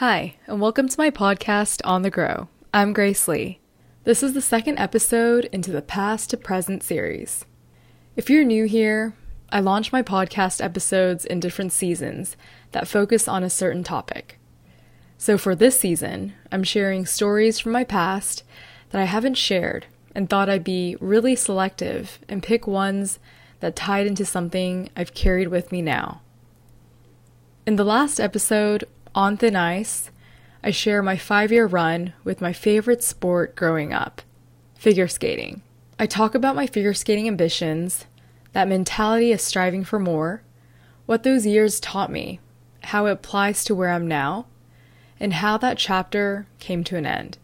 Hi, and welcome to my podcast, On the Grow. I'm Grace Lee. This is the second episode into the Past to Present series. If you're new here, I launch my podcast episodes in different seasons that focus on a certain topic. So for this season, I'm sharing stories from my past that I haven't shared and thought I'd be really selective and pick ones that tied into something I've carried with me now. In the last episode, On Thin Ice, I share my five year run with my favorite sport growing up figure skating. I talk about my figure skating ambitions, that mentality of striving for more, what those years taught me, how it applies to where I'm now, and how that chapter came to an end.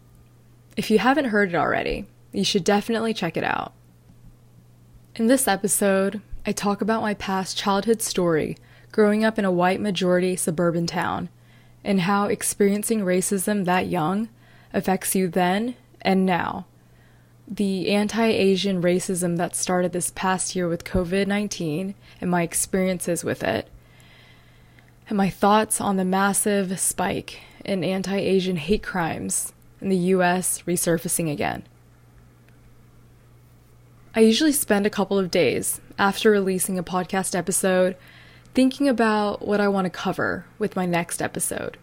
If you haven't heard it already, you should definitely check it out. In this episode, I talk about my past childhood story growing up in a white majority suburban town and how experiencing racism that young affects you then and now. The anti Asian racism that started this past year with COVID 19 and my experiences with it, and my thoughts on the massive spike in anti Asian hate crimes in the US resurfacing again. I usually spend a couple of days after releasing a podcast episode thinking about what I want to cover with my next episode.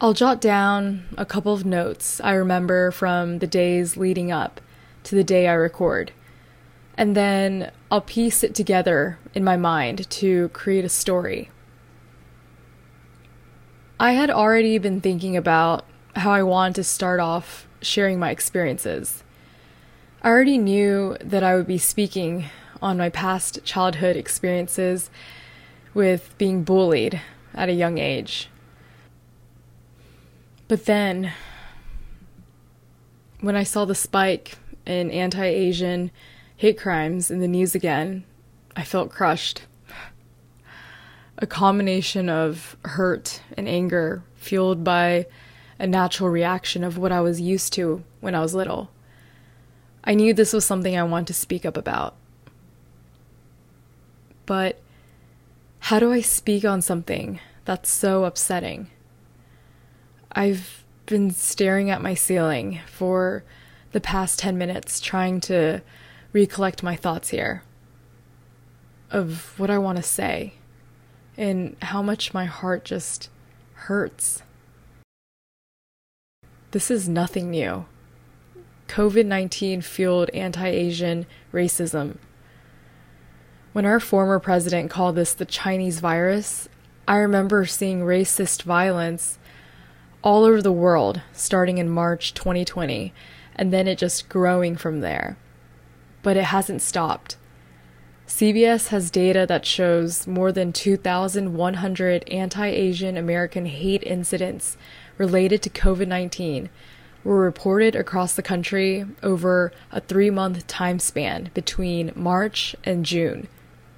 I'll jot down a couple of notes I remember from the days leading up to the day I record, and then I'll piece it together in my mind to create a story. I had already been thinking about how I wanted to start off sharing my experiences. I already knew that I would be speaking on my past childhood experiences with being bullied at a young age. But then, when I saw the spike in anti Asian hate crimes in the news again, I felt crushed. A combination of hurt and anger fueled by a natural reaction of what I was used to when I was little. I knew this was something I wanted to speak up about. But how do I speak on something that's so upsetting? I've been staring at my ceiling for the past 10 minutes trying to recollect my thoughts here of what I want to say and how much my heart just hurts. This is nothing new. COVID 19 fueled anti Asian racism. When our former president called this the Chinese virus, I remember seeing racist violence all over the world starting in March 2020, and then it just growing from there. But it hasn't stopped. CBS has data that shows more than 2,100 anti Asian American hate incidents related to COVID 19 were reported across the country over a three month time span between March and June,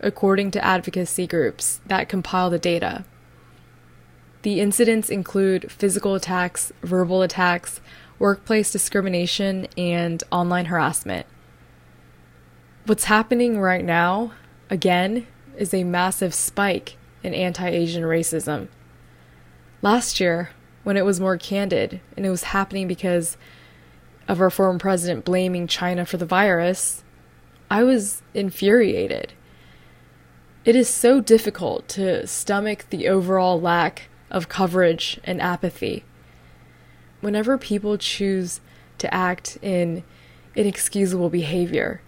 according to advocacy groups that compile the data. The incidents include physical attacks, verbal attacks, workplace discrimination, and online harassment. What's happening right now, again, is a massive spike in anti Asian racism. Last year, when it was more candid and it was happening because of our former president blaming China for the virus, I was infuriated. It is so difficult to stomach the overall lack of coverage and apathy. Whenever people choose to act in inexcusable behavior,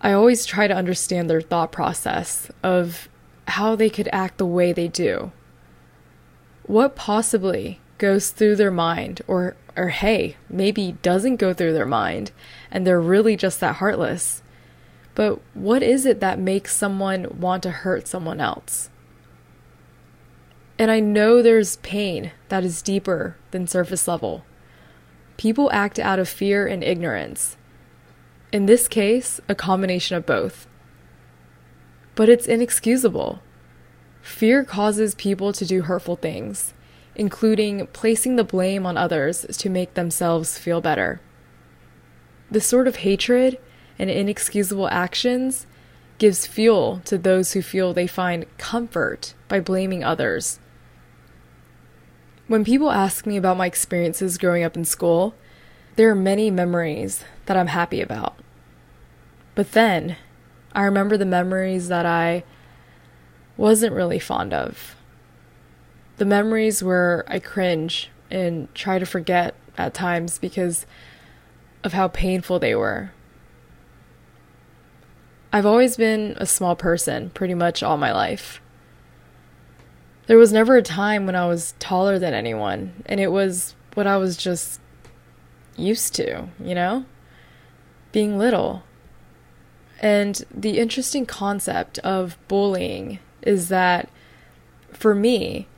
I always try to understand their thought process of how they could act the way they do what possibly goes through their mind or or hey, maybe doesn't go through their mind and they're really just that heartless. But what is it that makes someone want to hurt someone else? And I know there's pain that is deeper than surface level. People act out of fear and ignorance. In this case, a combination of both. But it's inexcusable. Fear causes people to do hurtful things, including placing the blame on others to make themselves feel better. This sort of hatred and inexcusable actions gives fuel to those who feel they find comfort by blaming others. When people ask me about my experiences growing up in school, there are many memories that I'm happy about. But then, I remember the memories that I wasn't really fond of. The memories where I cringe and try to forget at times because of how painful they were. I've always been a small person pretty much all my life. There was never a time when I was taller than anyone, and it was what I was just used to, you know? Being little. And the interesting concept of bullying is that for me,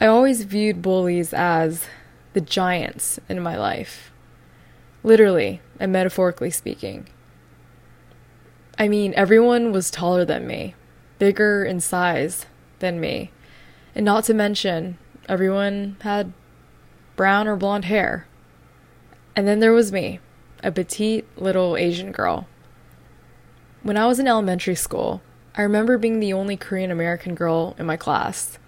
I always viewed bullies as the giants in my life, literally and metaphorically speaking. I mean, everyone was taller than me, bigger in size than me, and not to mention, everyone had brown or blonde hair. And then there was me, a petite little Asian girl. When I was in elementary school, I remember being the only Korean American girl in my class.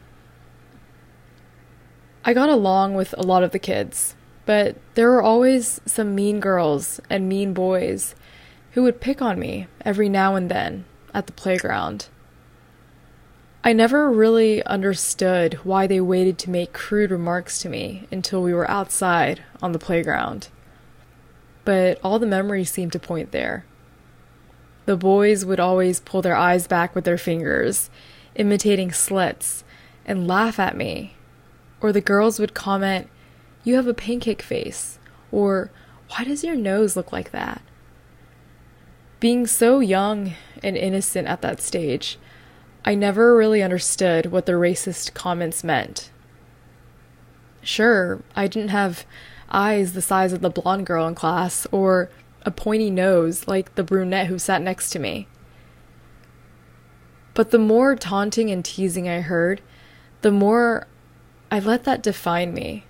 I got along with a lot of the kids, but there were always some mean girls and mean boys who would pick on me every now and then at the playground. I never really understood why they waited to make crude remarks to me until we were outside on the playground. But all the memories seemed to point there. The boys would always pull their eyes back with their fingers, imitating slits, and laugh at me. Or the girls would comment, You have a pancake face, or Why does your nose look like that? Being so young and innocent at that stage, I never really understood what the racist comments meant. Sure, I didn't have eyes the size of the blonde girl in class, or a pointy nose like the brunette who sat next to me. But the more taunting and teasing I heard, the more I let that define me.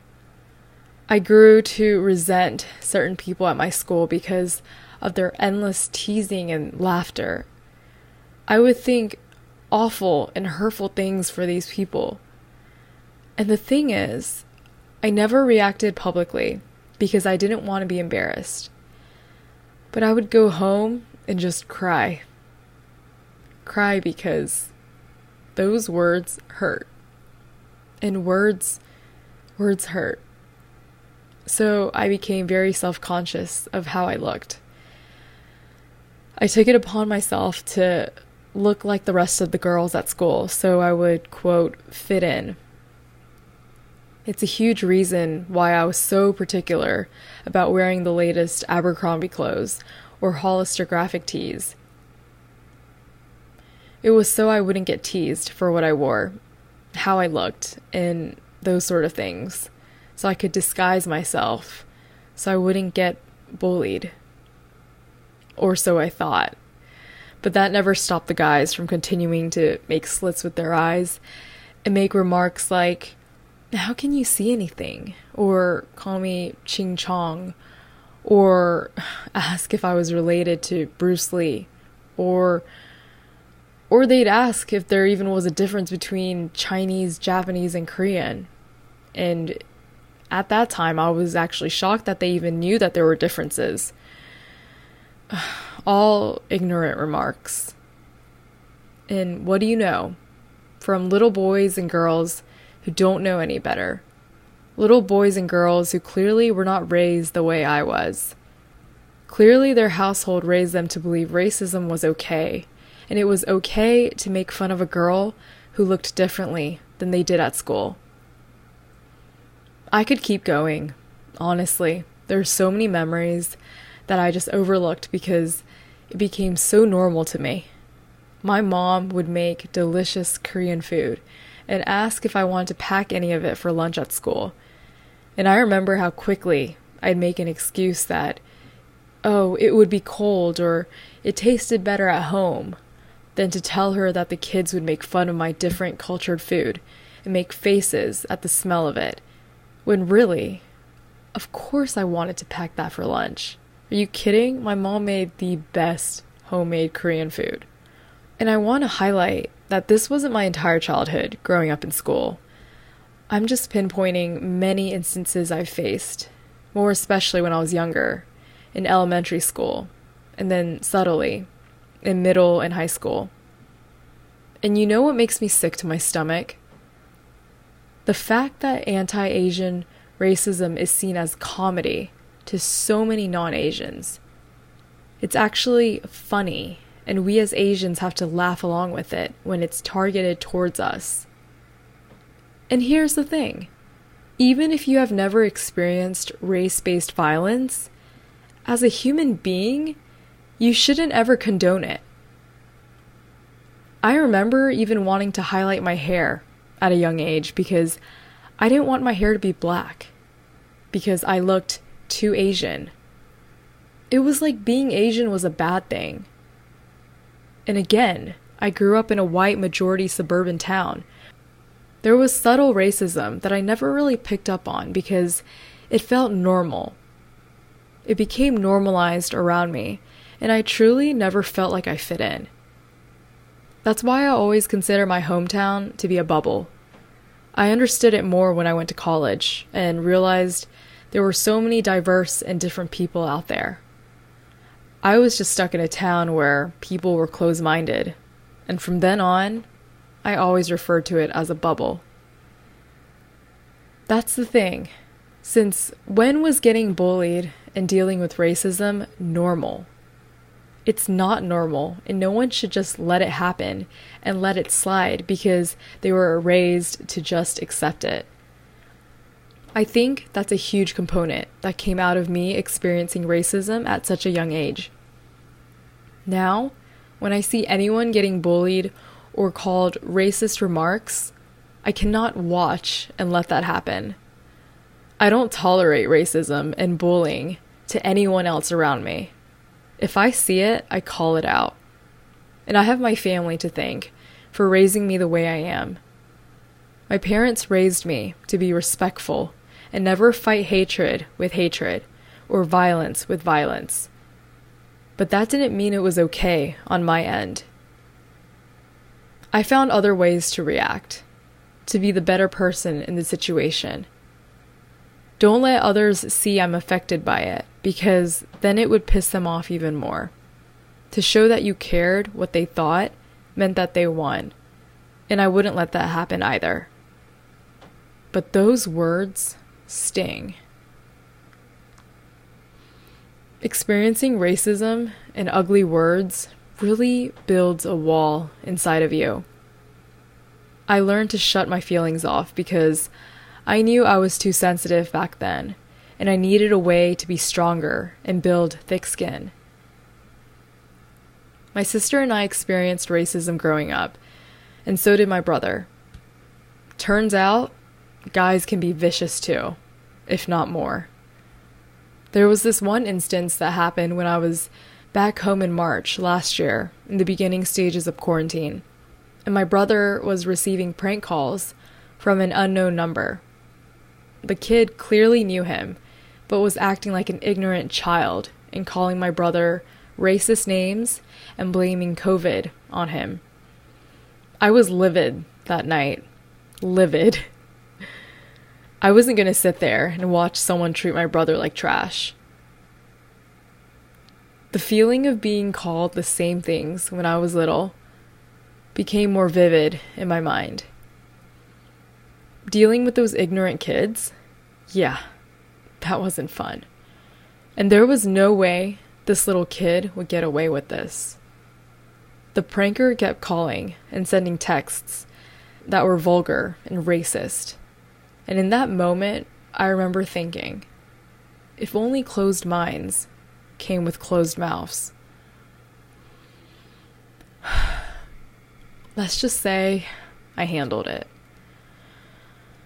I grew to resent certain people at my school because of their endless teasing and laughter. I would think awful and hurtful things for these people. And the thing is, I never reacted publicly because I didn't want to be embarrassed. But I would go home and just cry. Cry because those words hurt. And words, words hurt. So I became very self conscious of how I looked. I took it upon myself to look like the rest of the girls at school, so I would, quote, fit in. It's a huge reason why I was so particular about wearing the latest Abercrombie clothes or Hollister graphic tees. It was so I wouldn't get teased for what I wore, how I looked, and those sort of things, so I could disguise myself, so I wouldn't get bullied. Or so I thought. But that never stopped the guys from continuing to make slits with their eyes and make remarks like, How can you see anything? Or call me Ching Chong. Or ask if I was related to Bruce Lee. Or or they'd ask if there even was a difference between Chinese, Japanese, and Korean. And at that time, I was actually shocked that they even knew that there were differences. All ignorant remarks. And what do you know? From little boys and girls who don't know any better. Little boys and girls who clearly were not raised the way I was. Clearly, their household raised them to believe racism was okay, and it was okay to make fun of a girl who looked differently than they did at school. I could keep going, honestly. There are so many memories that I just overlooked because it became so normal to me. My mom would make delicious Korean food and ask if I wanted to pack any of it for lunch at school. And I remember how quickly I'd make an excuse that, oh, it would be cold or it tasted better at home, than to tell her that the kids would make fun of my different cultured food and make faces at the smell of it, when really, of course I wanted to pack that for lunch. Are you kidding? My mom made the best homemade Korean food. And I want to highlight that this wasn't my entire childhood growing up in school. I'm just pinpointing many instances I've faced, more especially when I was younger, in elementary school, and then subtly, in middle and high school. And you know what makes me sick to my stomach? The fact that anti Asian racism is seen as comedy to so many non Asians. It's actually funny, and we as Asians have to laugh along with it when it's targeted towards us. And here's the thing even if you have never experienced race based violence, as a human being, you shouldn't ever condone it. I remember even wanting to highlight my hair at a young age because I didn't want my hair to be black because I looked too Asian. It was like being Asian was a bad thing. And again, I grew up in a white majority suburban town. There was subtle racism that I never really picked up on because it felt normal. It became normalized around me, and I truly never felt like I fit in. That's why I always consider my hometown to be a bubble. I understood it more when I went to college and realized there were so many diverse and different people out there. I was just stuck in a town where people were close minded, and from then on, I always referred to it as a bubble. That's the thing. Since when was getting bullied and dealing with racism normal? it's not normal, and no one should just let it happen and let it slide because they were raised to just accept it. I think that's a huge component that came out of me experiencing racism at such a young age. Now, when I see anyone getting bullied or called racist remarks, I cannot watch and let that happen. I don't tolerate racism and bullying to anyone else around me. If I see it, I call it out. And I have my family to thank for raising me the way I am. My parents raised me to be respectful and never fight hatred with hatred or violence with violence. But that didn't mean it was okay on my end. I found other ways to react, to be the better person in the situation. Don't let others see I'm affected by it because then it would piss them off even more. To show that you cared what they thought meant that they won, and I wouldn't let that happen either. But those words sting. Experiencing racism and ugly words really builds a wall inside of you. I learned to shut my feelings off because I knew I was too sensitive back then and I needed a way to be stronger and build thick skin. My sister and I experienced racism growing up, and so did my brother. Turns out, guys can be vicious too, if not more. There was this one instance that happened when I was back home in March last year, in the beginning stages of quarantine, and my brother was receiving prank calls from an unknown number. The kid clearly knew him but was acting like an ignorant child and calling my brother racist names and blaming COVID on him. I was livid that night. Livid. I wasn't going to sit there and watch someone treat my brother like trash. The feeling of being called the same things when I was little became more vivid in my mind. Dealing with those ignorant kids? Yeah, that wasn't fun. And there was no way this little kid would get away with this. The pranker kept calling and sending texts that were vulgar and racist. And in that moment, I remember thinking, if only closed minds came with closed mouths. Let's just say I handled it.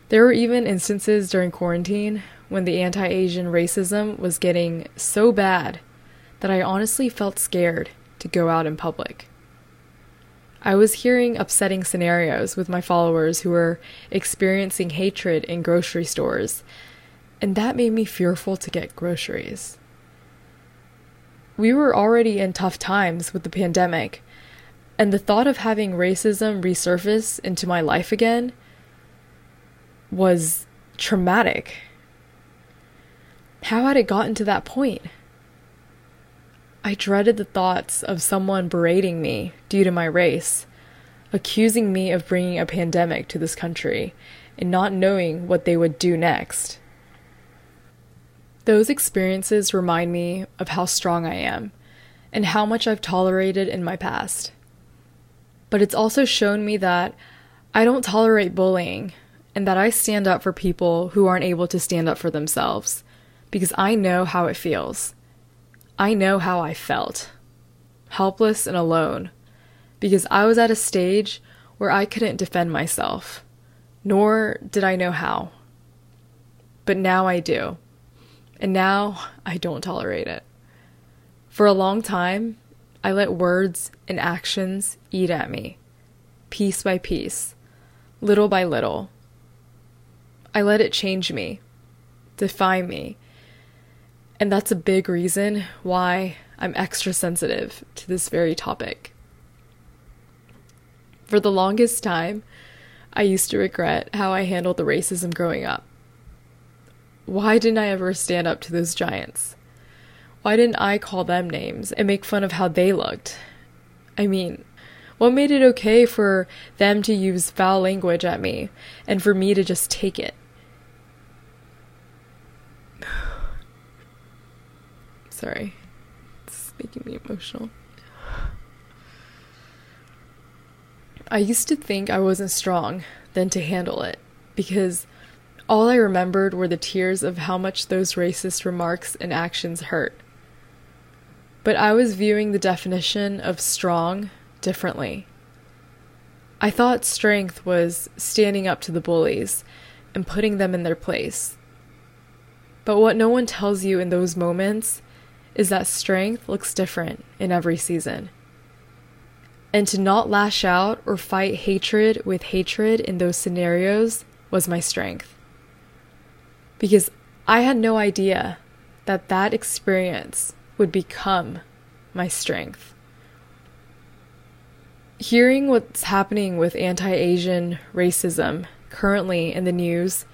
There were even instances during quarantine when the anti Asian racism was getting so bad that I honestly felt scared to go out in public. I was hearing upsetting scenarios with my followers who were experiencing hatred in grocery stores, and that made me fearful to get groceries. We were already in tough times with the pandemic, and the thought of having racism resurface into my life again was traumatic. How had it gotten to that point? I dreaded the thoughts of someone berating me due to my race, accusing me of bringing a pandemic to this country, and not knowing what they would do next. Those experiences remind me of how strong I am and how much I've tolerated in my past. But it's also shown me that I don't tolerate bullying and that I stand up for people who aren't able to stand up for themselves because I know how it feels. I know how I felt helpless and alone because I was at a stage where I couldn't defend myself, nor did I know how. But now I do. And now I don't tolerate it. For a long time, I let words and actions eat at me, piece by piece, little by little. I let it change me, define me. And that's a big reason why I'm extra sensitive to this very topic. For the longest time, I used to regret how I handled the racism growing up. Why didn't I ever stand up to those giants? Why didn't I call them names and make fun of how they looked? I mean, what made it okay for them to use foul language at me and for me to just take it? Sorry, it's making me emotional. I used to think I wasn't strong then to handle it because all I remembered were the tears of how much those racist remarks and actions hurt. But I was viewing the definition of strong differently. I thought strength was standing up to the bullies and putting them in their place. But what no one tells you in those moments is that strength looks different in every season. And to not lash out or fight hatred with hatred in those scenarios was my strength. Because I had no idea that that experience would become my strength. Hearing what's happening with anti Asian racism currently in the news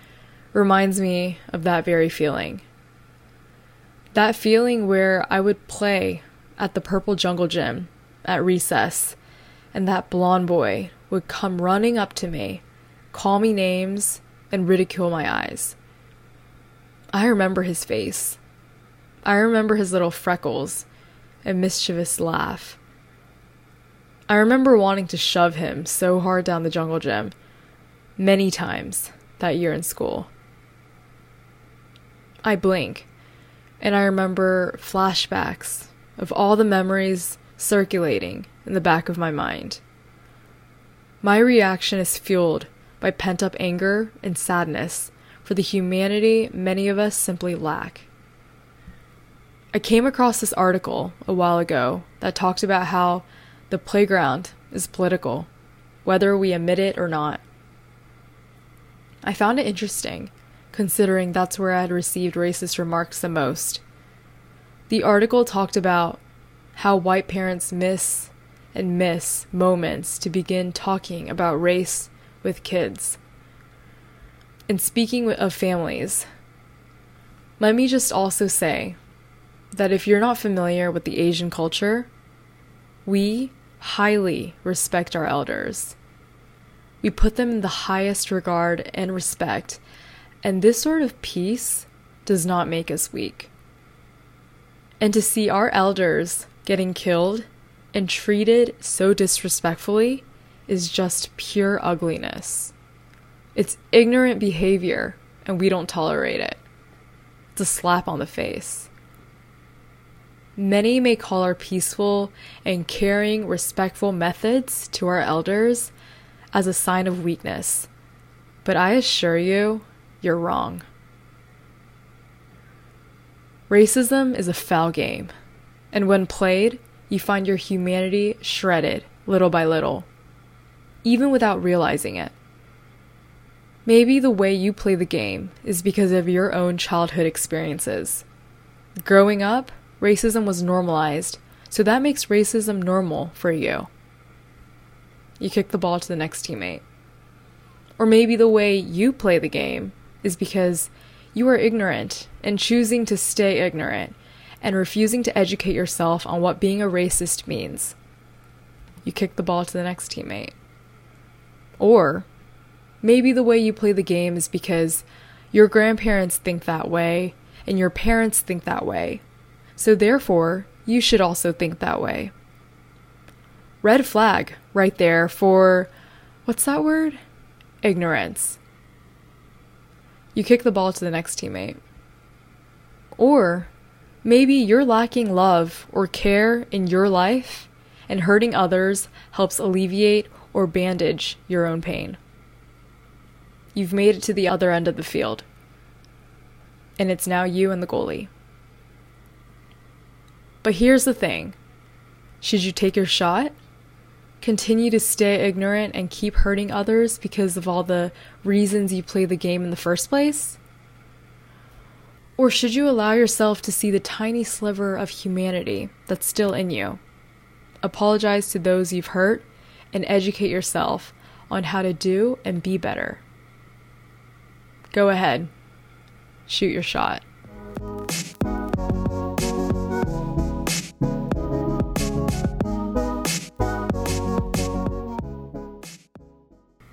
reminds me of that very feeling. That feeling where I would play at the Purple Jungle Gym at recess, and that blonde boy would come running up to me, call me names, and ridicule my eyes. I remember his face. I remember his little freckles and mischievous laugh. I remember wanting to shove him so hard down the jungle gym many times that year in school. I blink and I remember flashbacks of all the memories circulating in the back of my mind. My reaction is fueled by pent up anger and sadness for the humanity many of us simply lack. I came across this article a while ago that talked about how the playground is political, whether we admit it or not. I found it interesting, considering that's where I had received racist remarks the most. The article talked about how white parents miss and miss moments to begin talking about race with kids. And speaking of families, let me just also say that if you're not familiar with the Asian culture, we highly respect our elders. We put them in the highest regard and respect, and this sort of peace does not make us weak. And to see our elders getting killed and treated so disrespectfully is just pure ugliness. It's ignorant behavior, and we don't tolerate it. It's a slap on the face. Many may call our peaceful and caring, respectful methods to our elders as a sign of weakness, but I assure you, you're wrong. Racism is a foul game, and when played, you find your humanity shredded little by little, even without realizing it. Maybe the way you play the game is because of your own childhood experiences. Growing up, racism was normalized, so that makes racism normal for you. You kick the ball to the next teammate. Or maybe the way you play the game is because you are ignorant and choosing to stay ignorant and refusing to educate yourself on what being a racist means. You kick the ball to the next teammate. Or maybe the way you play the game is because your grandparents think that way and your parents think that way. So therefore, you should also think that way. Red flag right there for what's that word? Ignorance. You kick the ball to the next teammate. Or maybe you're lacking love or care in your life, and hurting others helps alleviate or bandage your own pain. You've made it to the other end of the field, and it's now you and the goalie. But here's the thing should you take your shot? Continue to stay ignorant and keep hurting others because of all the reasons you play the game in the first place? Or should you allow yourself to see the tiny sliver of humanity that's still in you? Apologize to those you've hurt and educate yourself on how to do and be better. Go ahead, shoot your shot.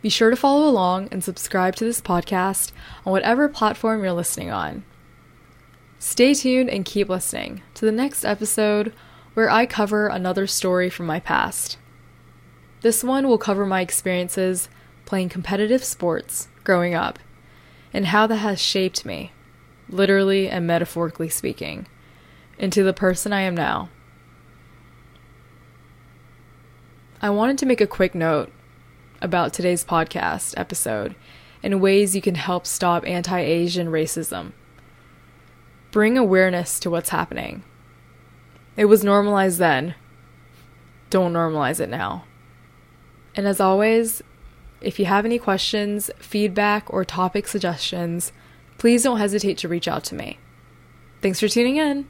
Be sure to follow along and subscribe to this podcast on whatever platform you're listening on. Stay tuned and keep listening to the next episode where I cover another story from my past. This one will cover my experiences playing competitive sports growing up and how that has shaped me, literally and metaphorically speaking, into the person I am now. I wanted to make a quick note about today's podcast episode and ways you can help stop anti Asian racism. Bring awareness to what's happening. It was normalized then. Don't normalize it now. And as always, if you have any questions, feedback, or topic suggestions, please don't hesitate to reach out to me. Thanks for tuning in.